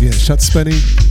Yeah, shut Spenny.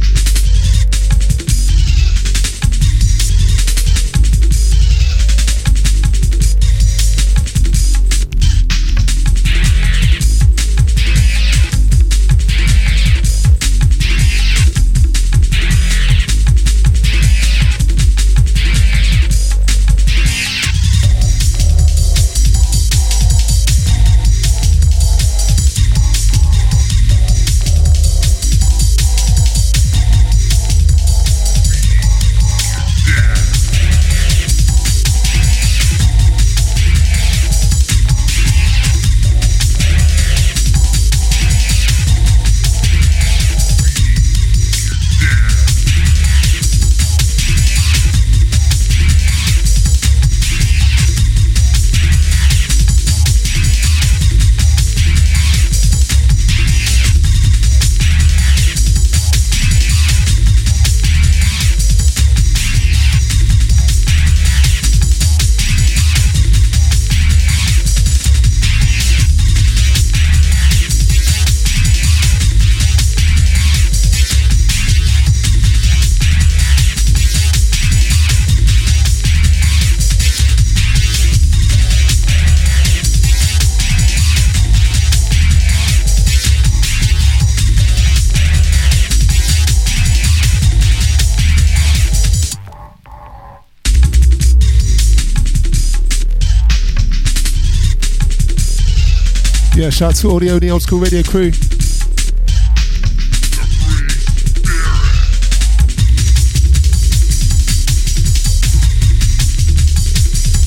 Shout out to and the Old School Radio crew.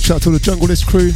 Shout out to the Junglist crew.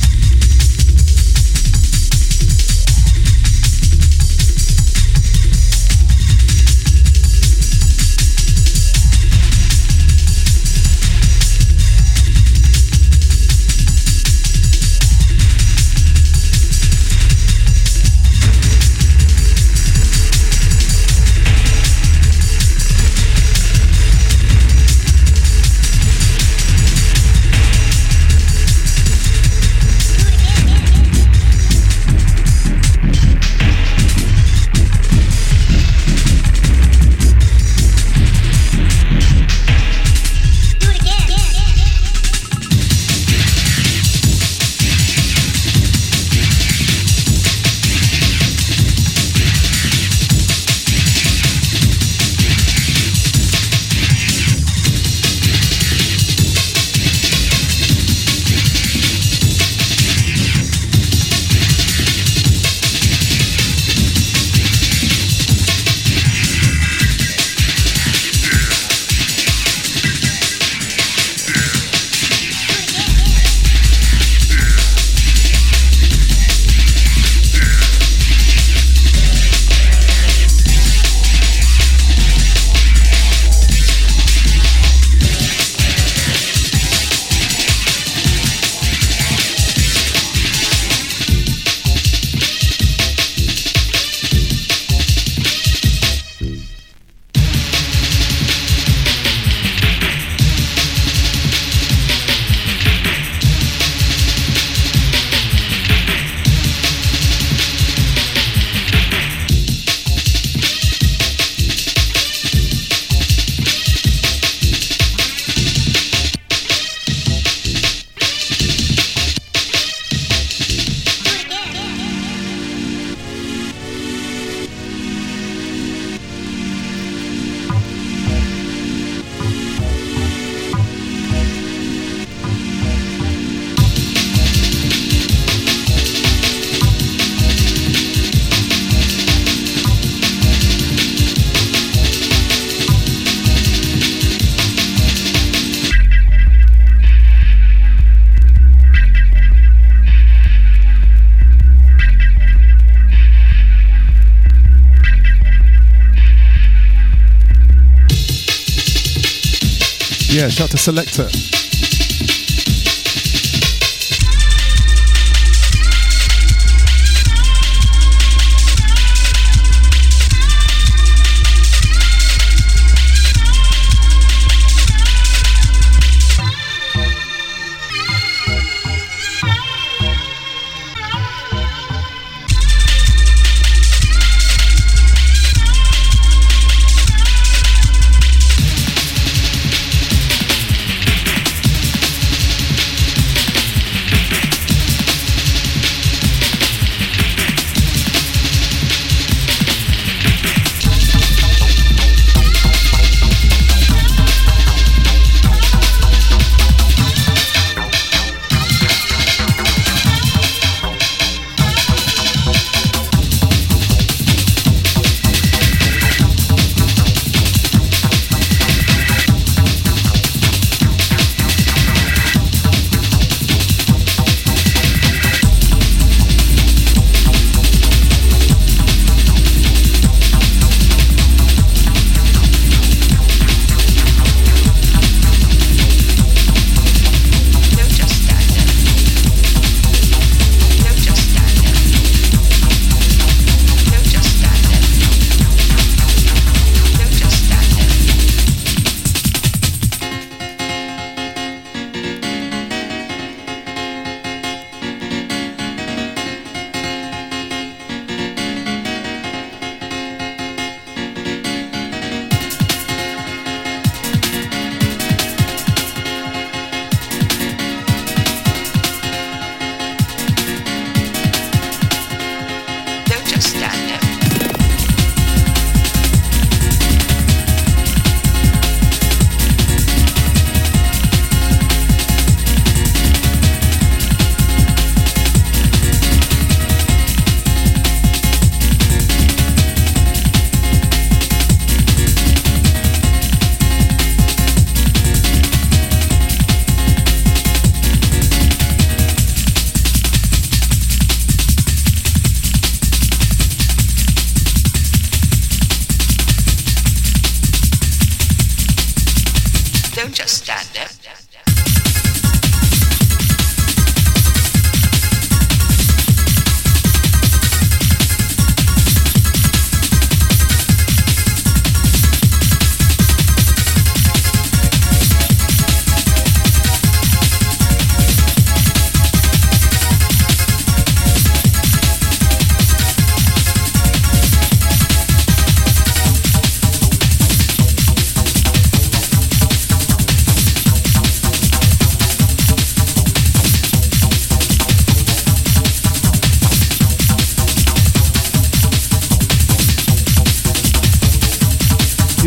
Yeah, shout to Selector.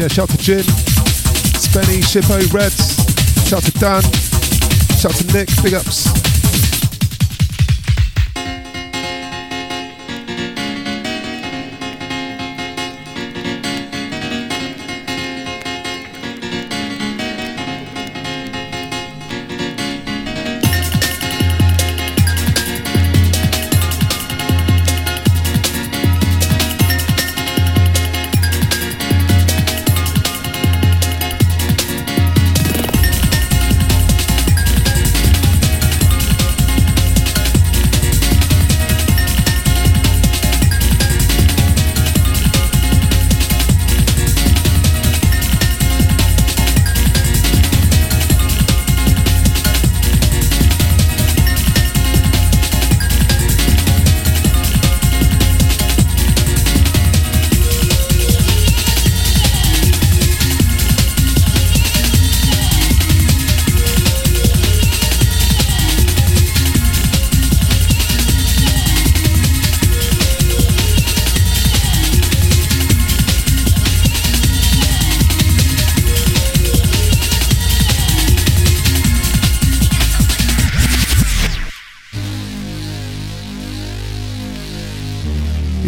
Shout to Jim, Spenny, Shippo, Reds. Shout to Dan. Shout to Nick. Big ups.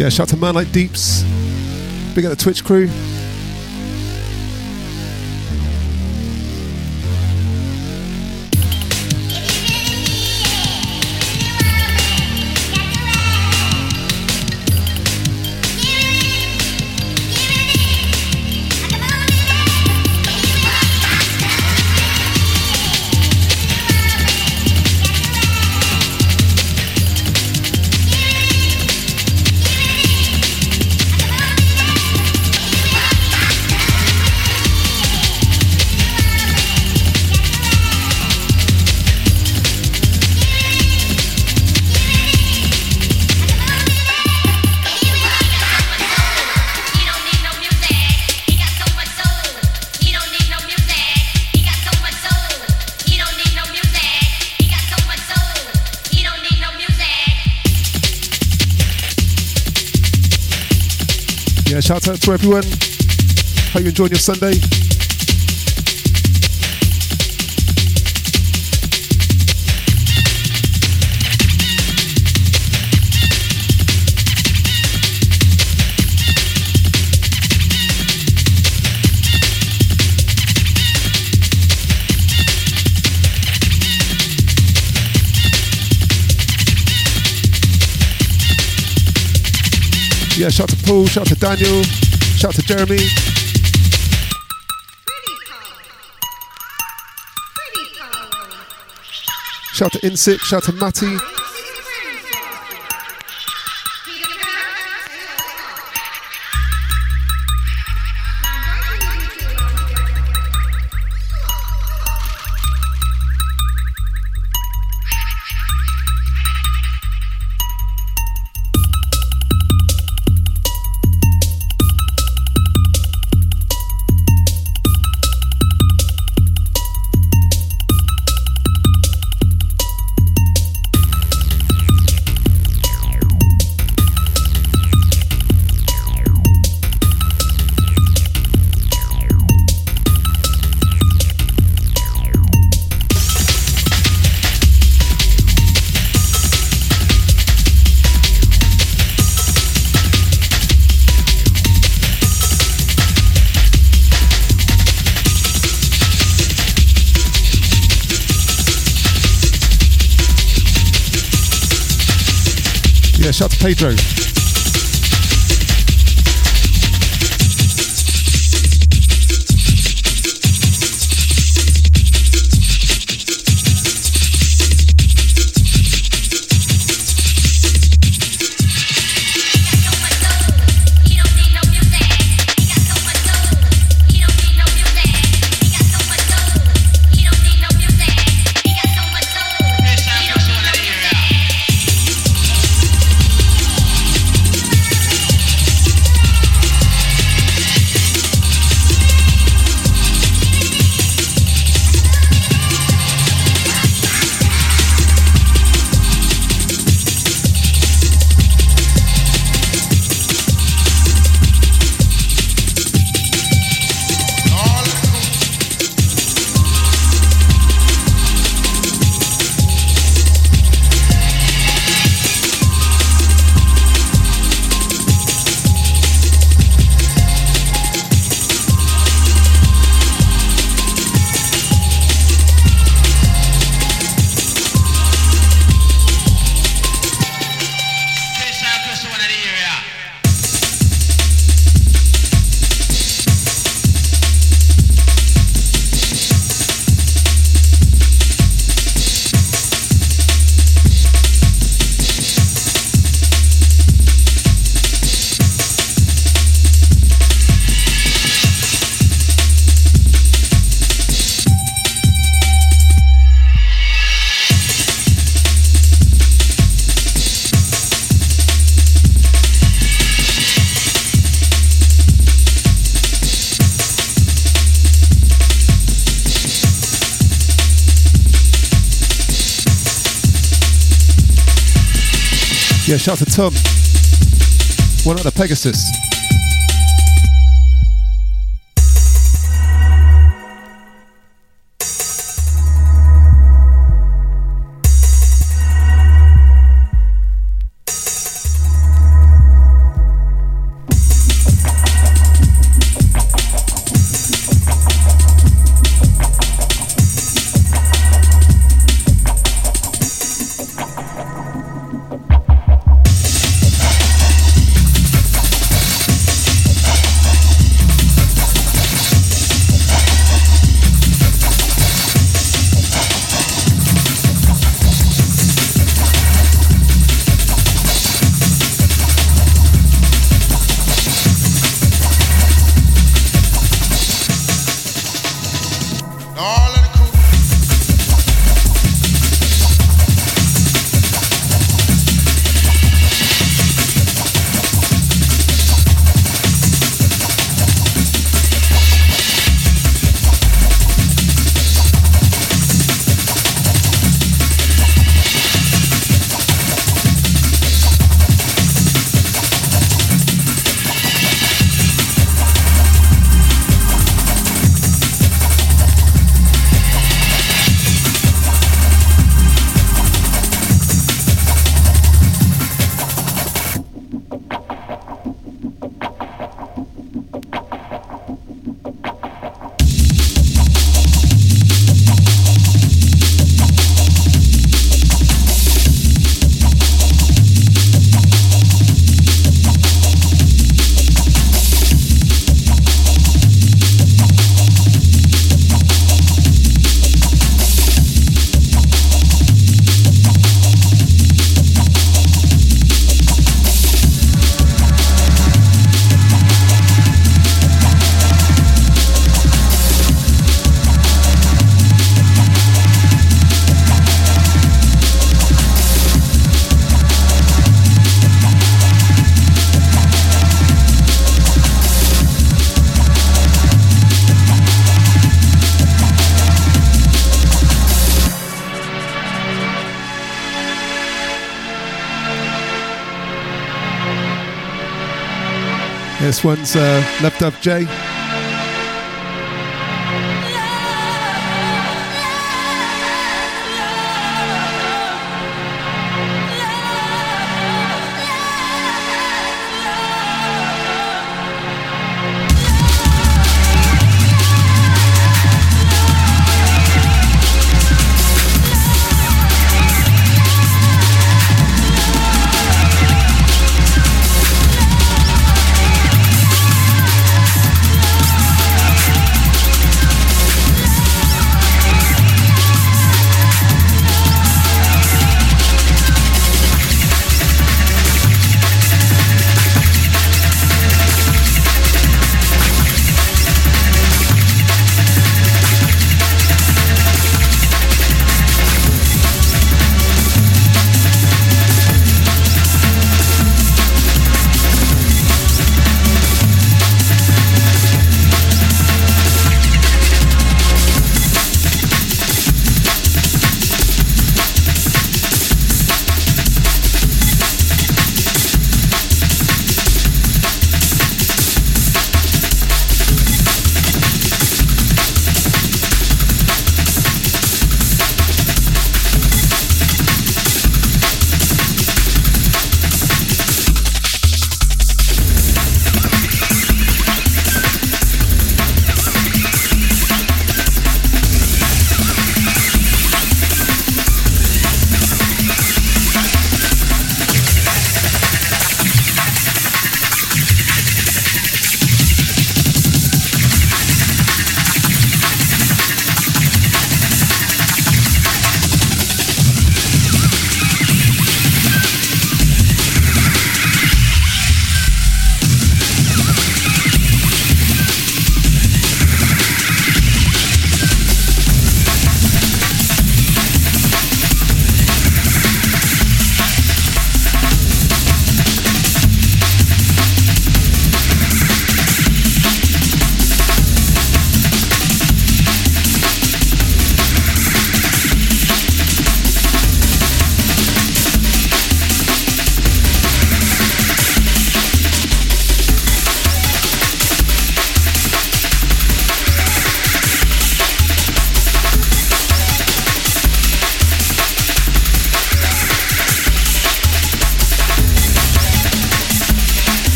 Yeah, shout out to Man Like Deeps. Big up the Twitch crew. To everyone. Hope you enjoyed your Sunday. Yeah, shout out to Paul, shout out to Daniel, shout to Jeremy. Shout to Insick, shout to Matty. Shout to Pedro. Yeah, shout to Tom. One of Pegasus. This one's uh, Left Up J.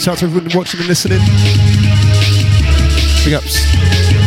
shout out to everyone watching and listening. Big ups.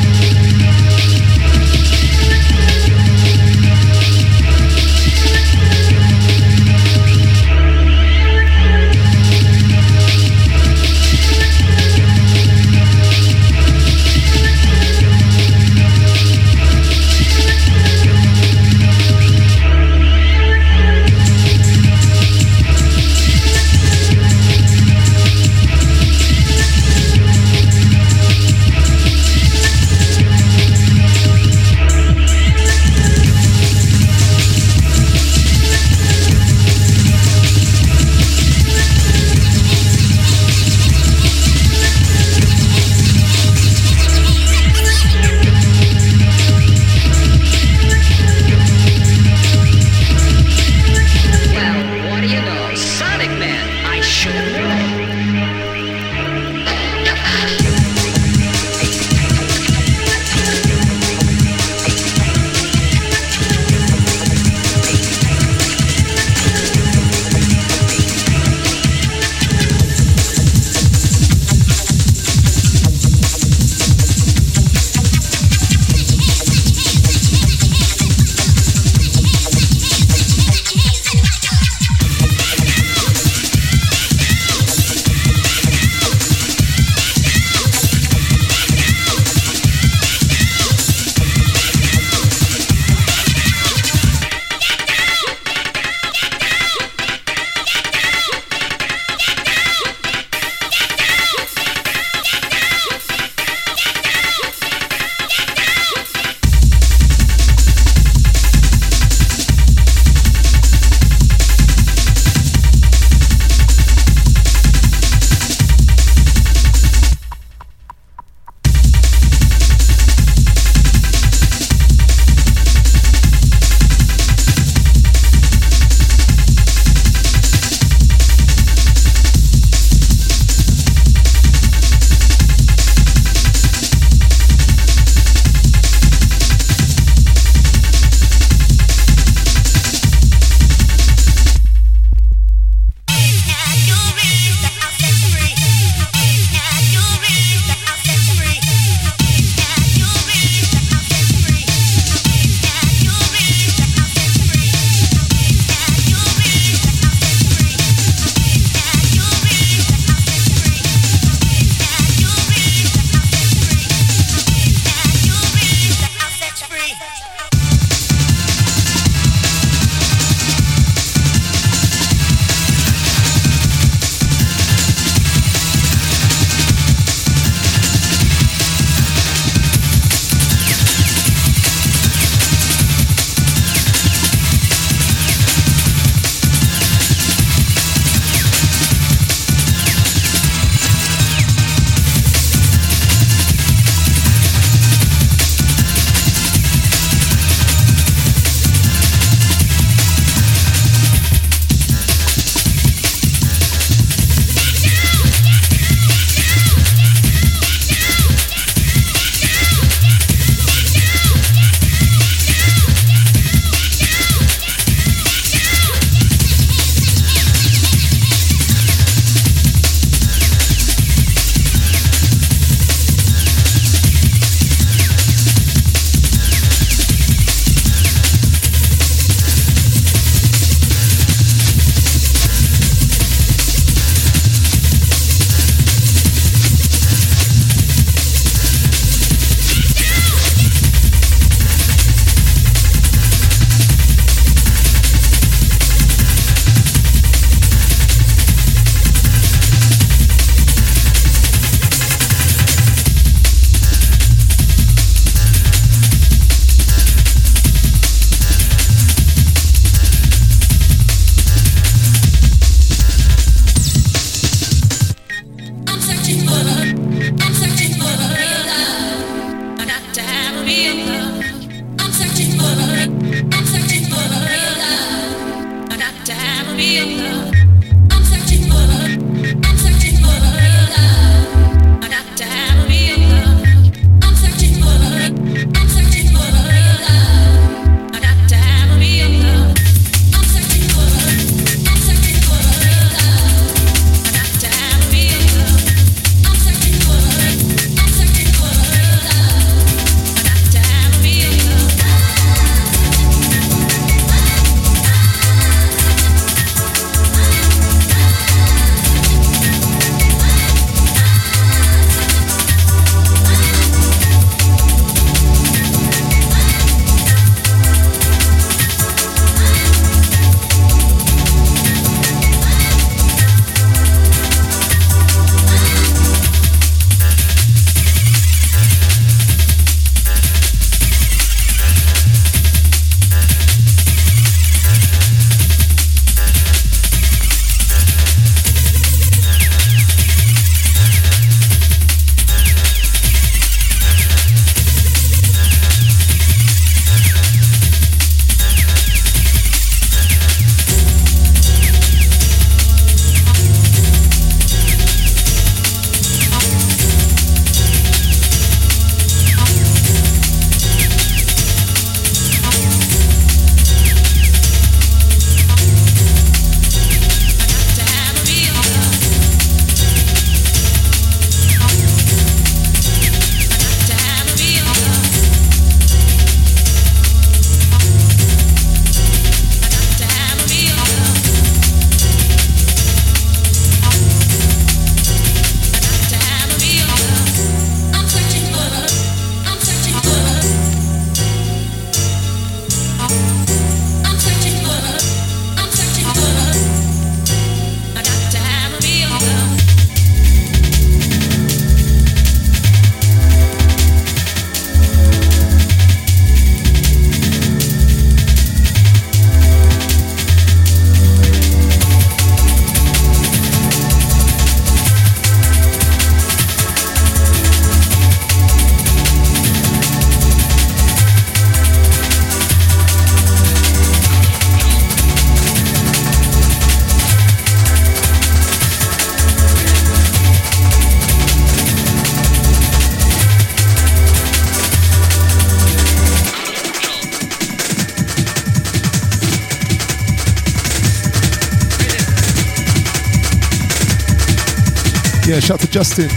Justin.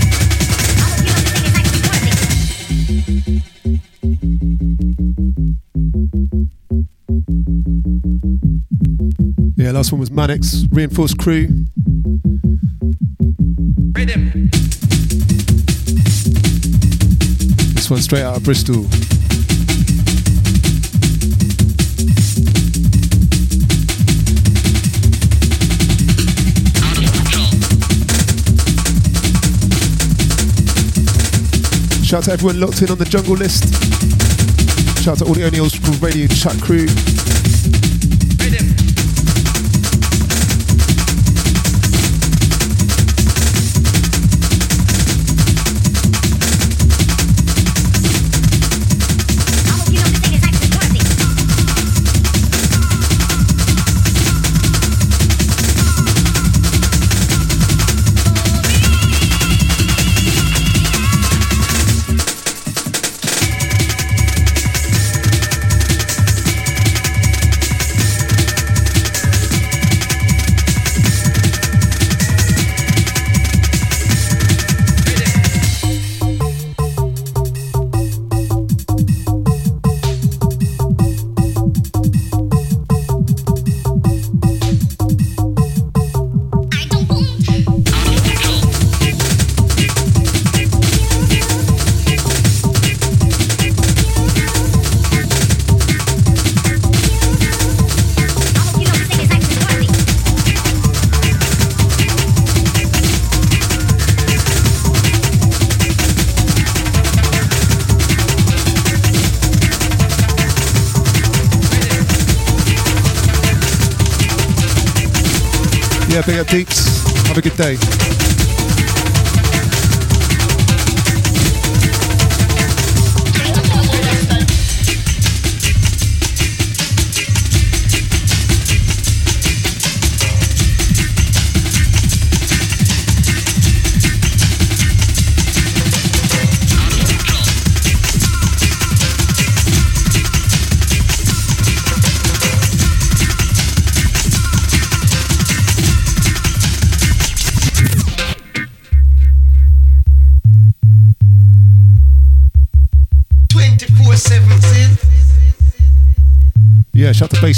Yeah, last one was Manix, reinforced crew. Rhythm. This one straight out of Bristol. Shout out to everyone locked in on the jungle list. Shout out to all the School Radio chat crew.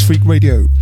Freak Radio.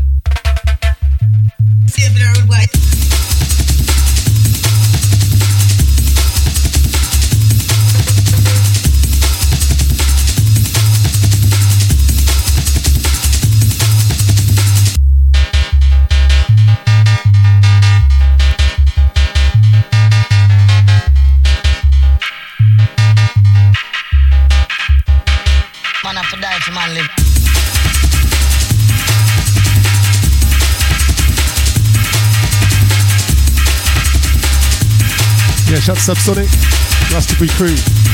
Subsonic, Rusty Crew.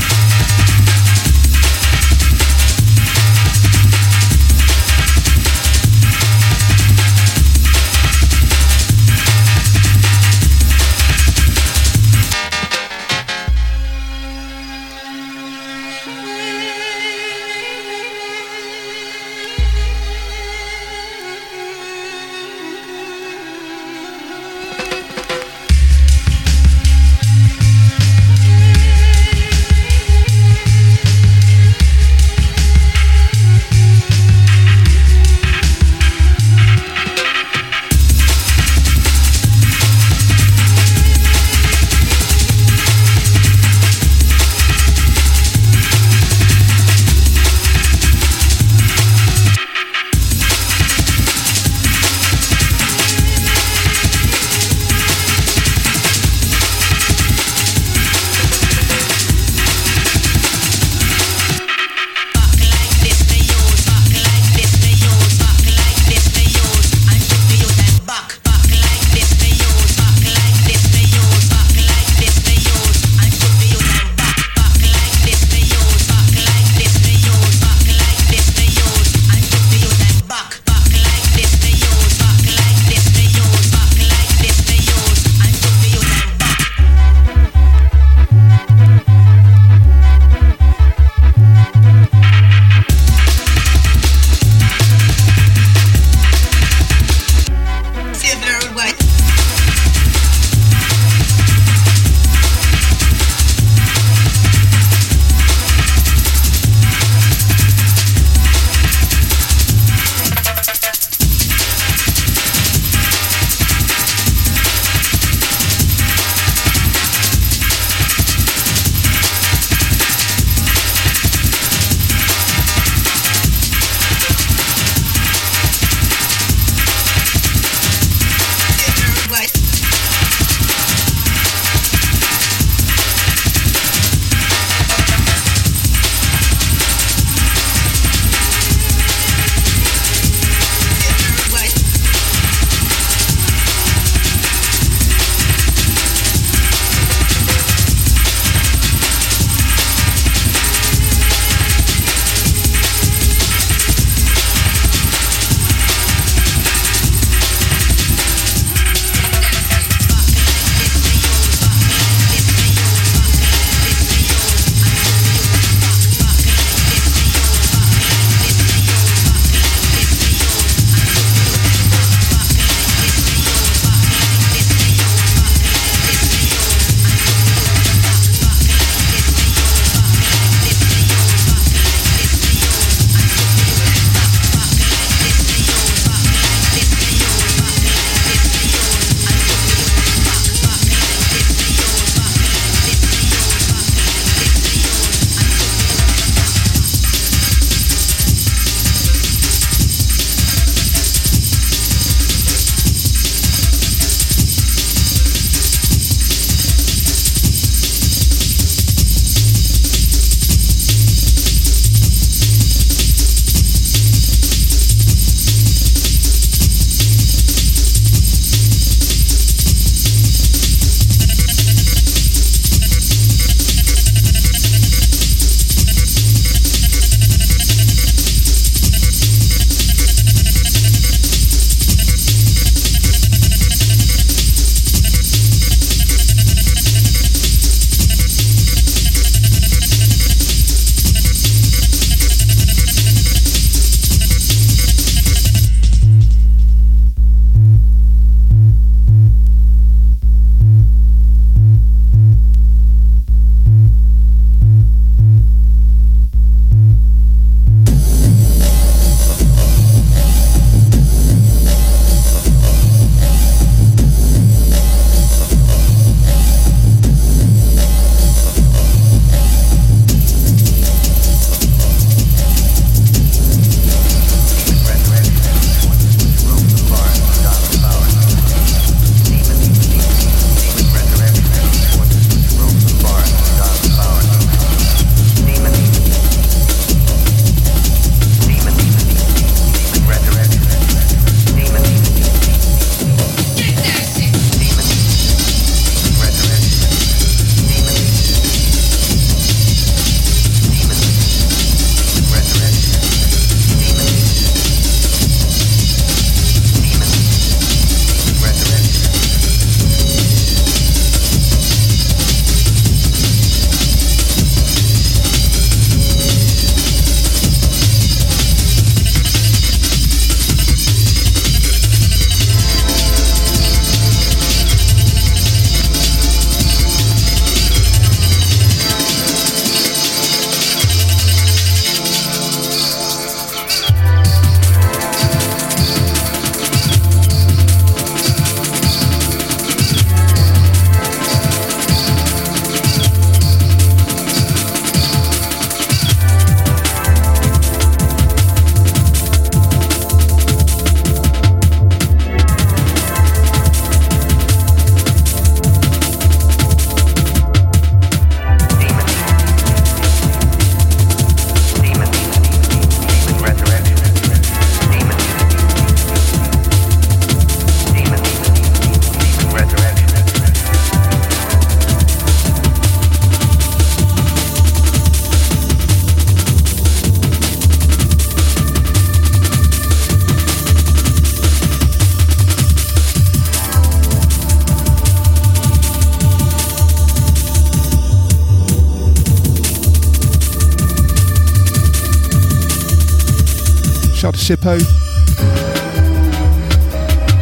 Shippo.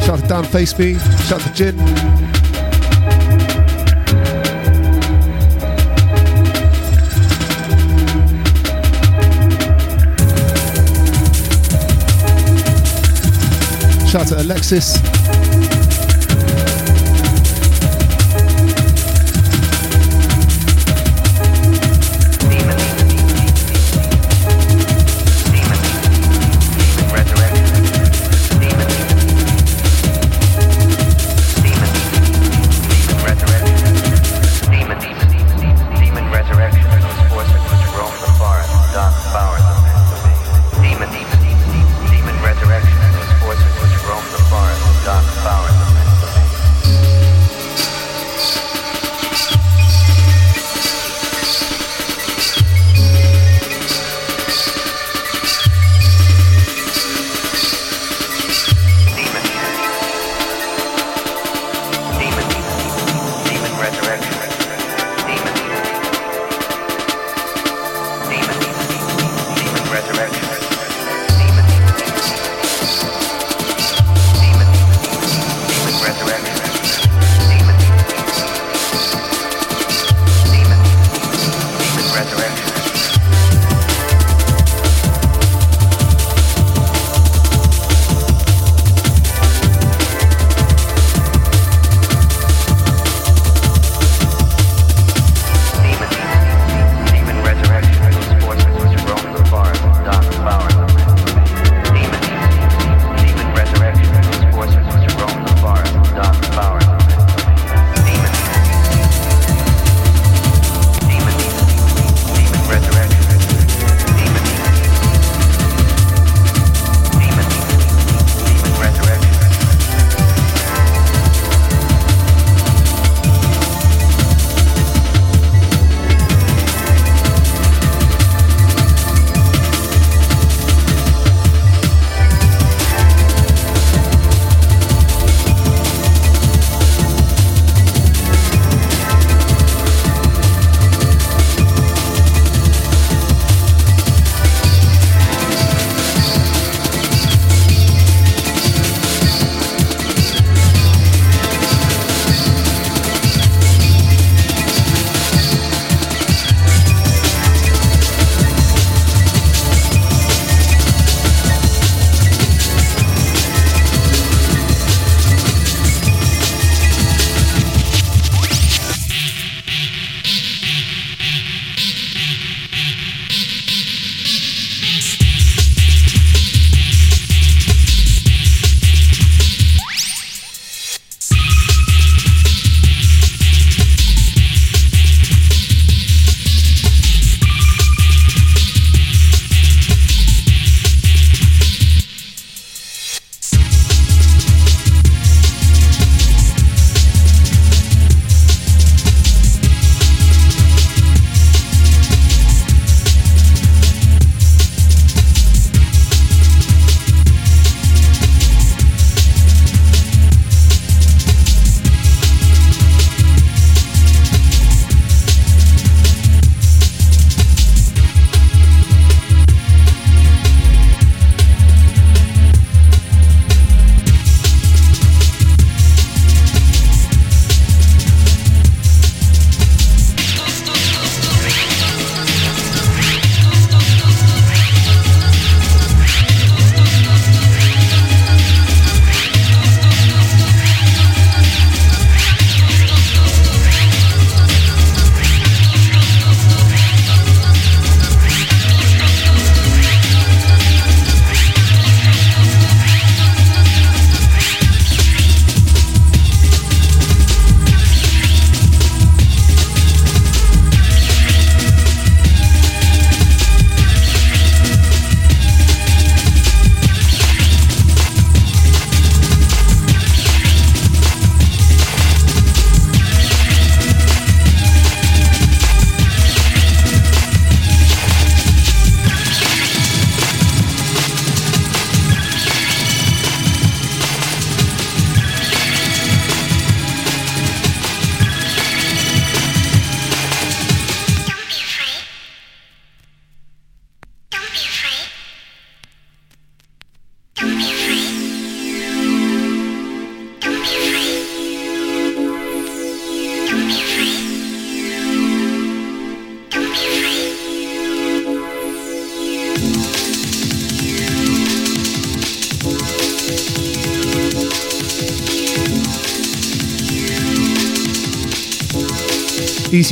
Shout out to Dan Face Me. Shout out to Jin. Shout out to Alexis.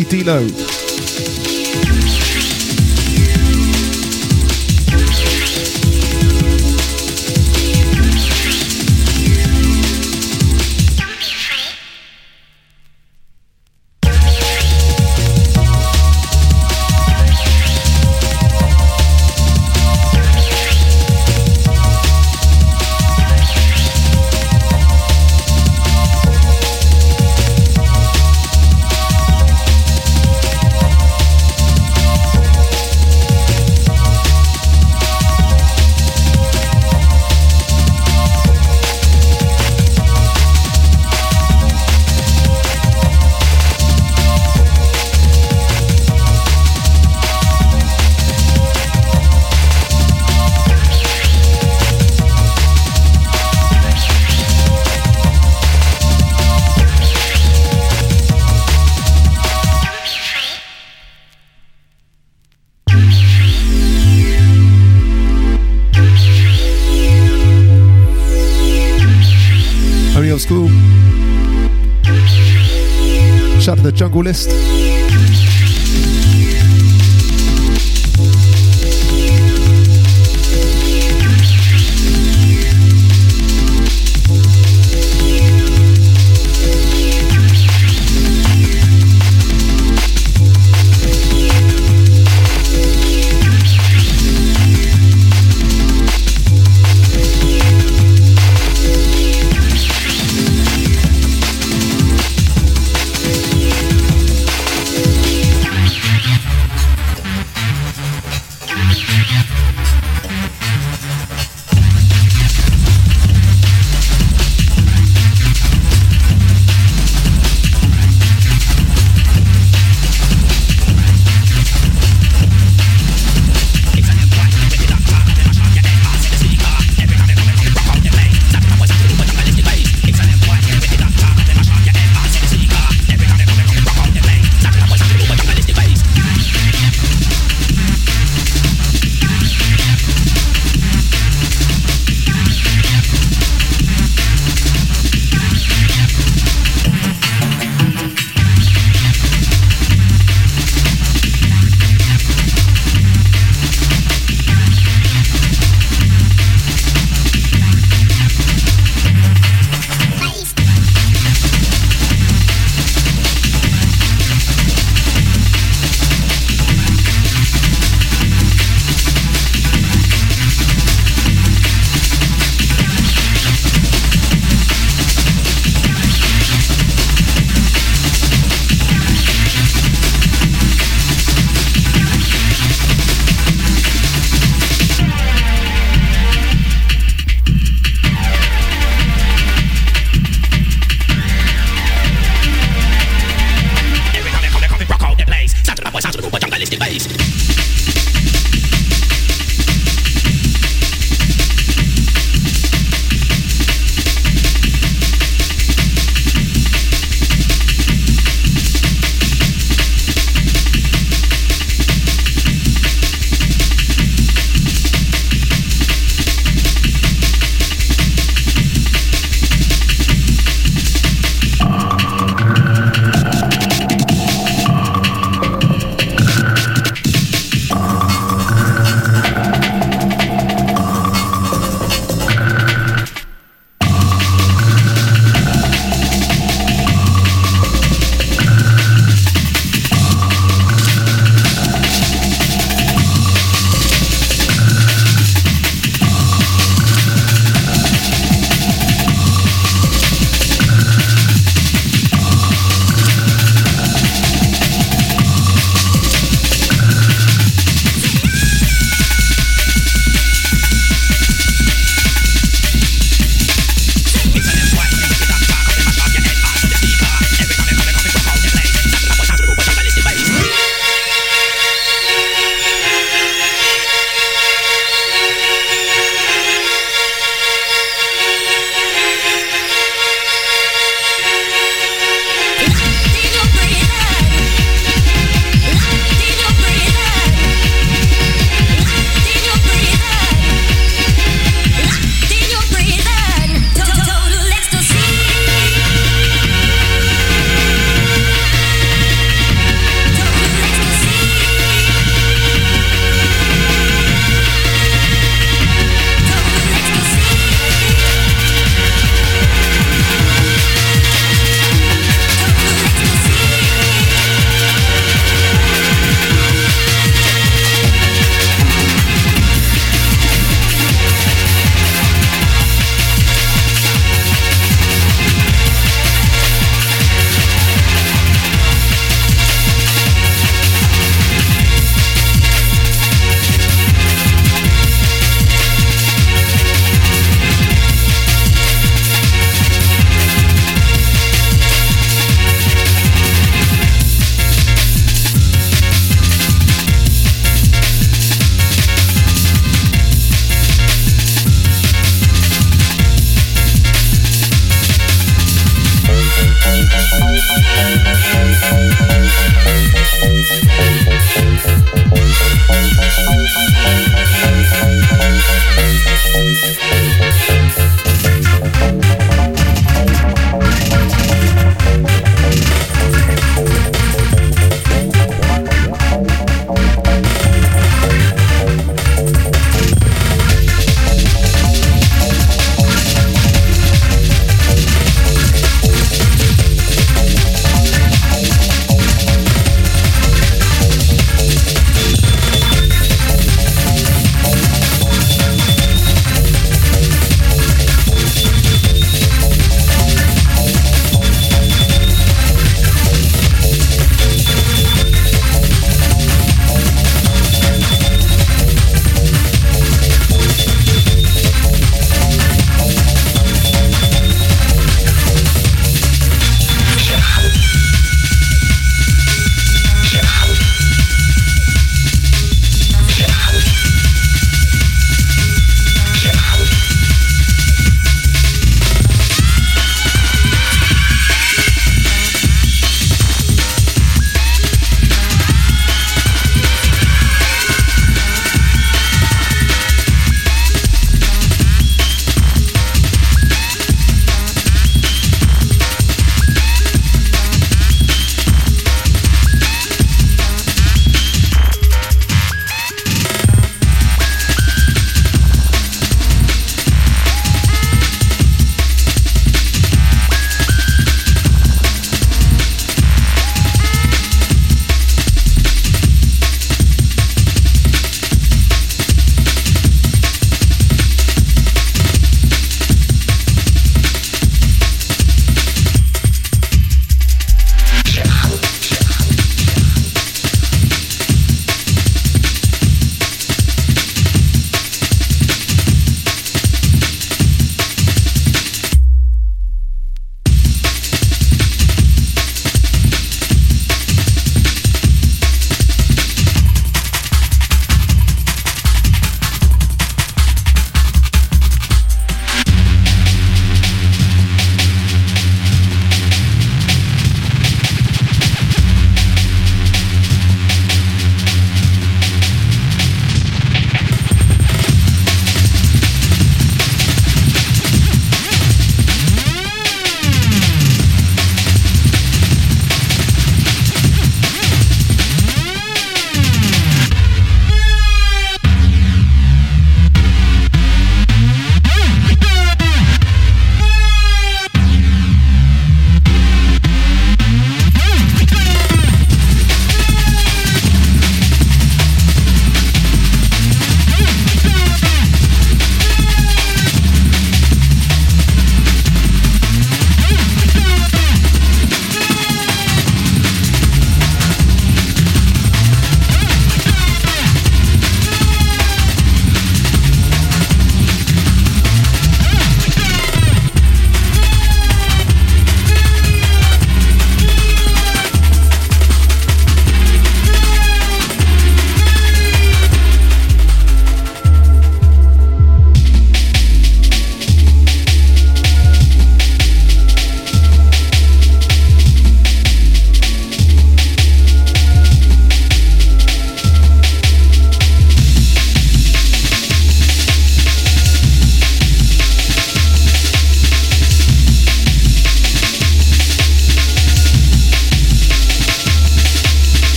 Easy en god list.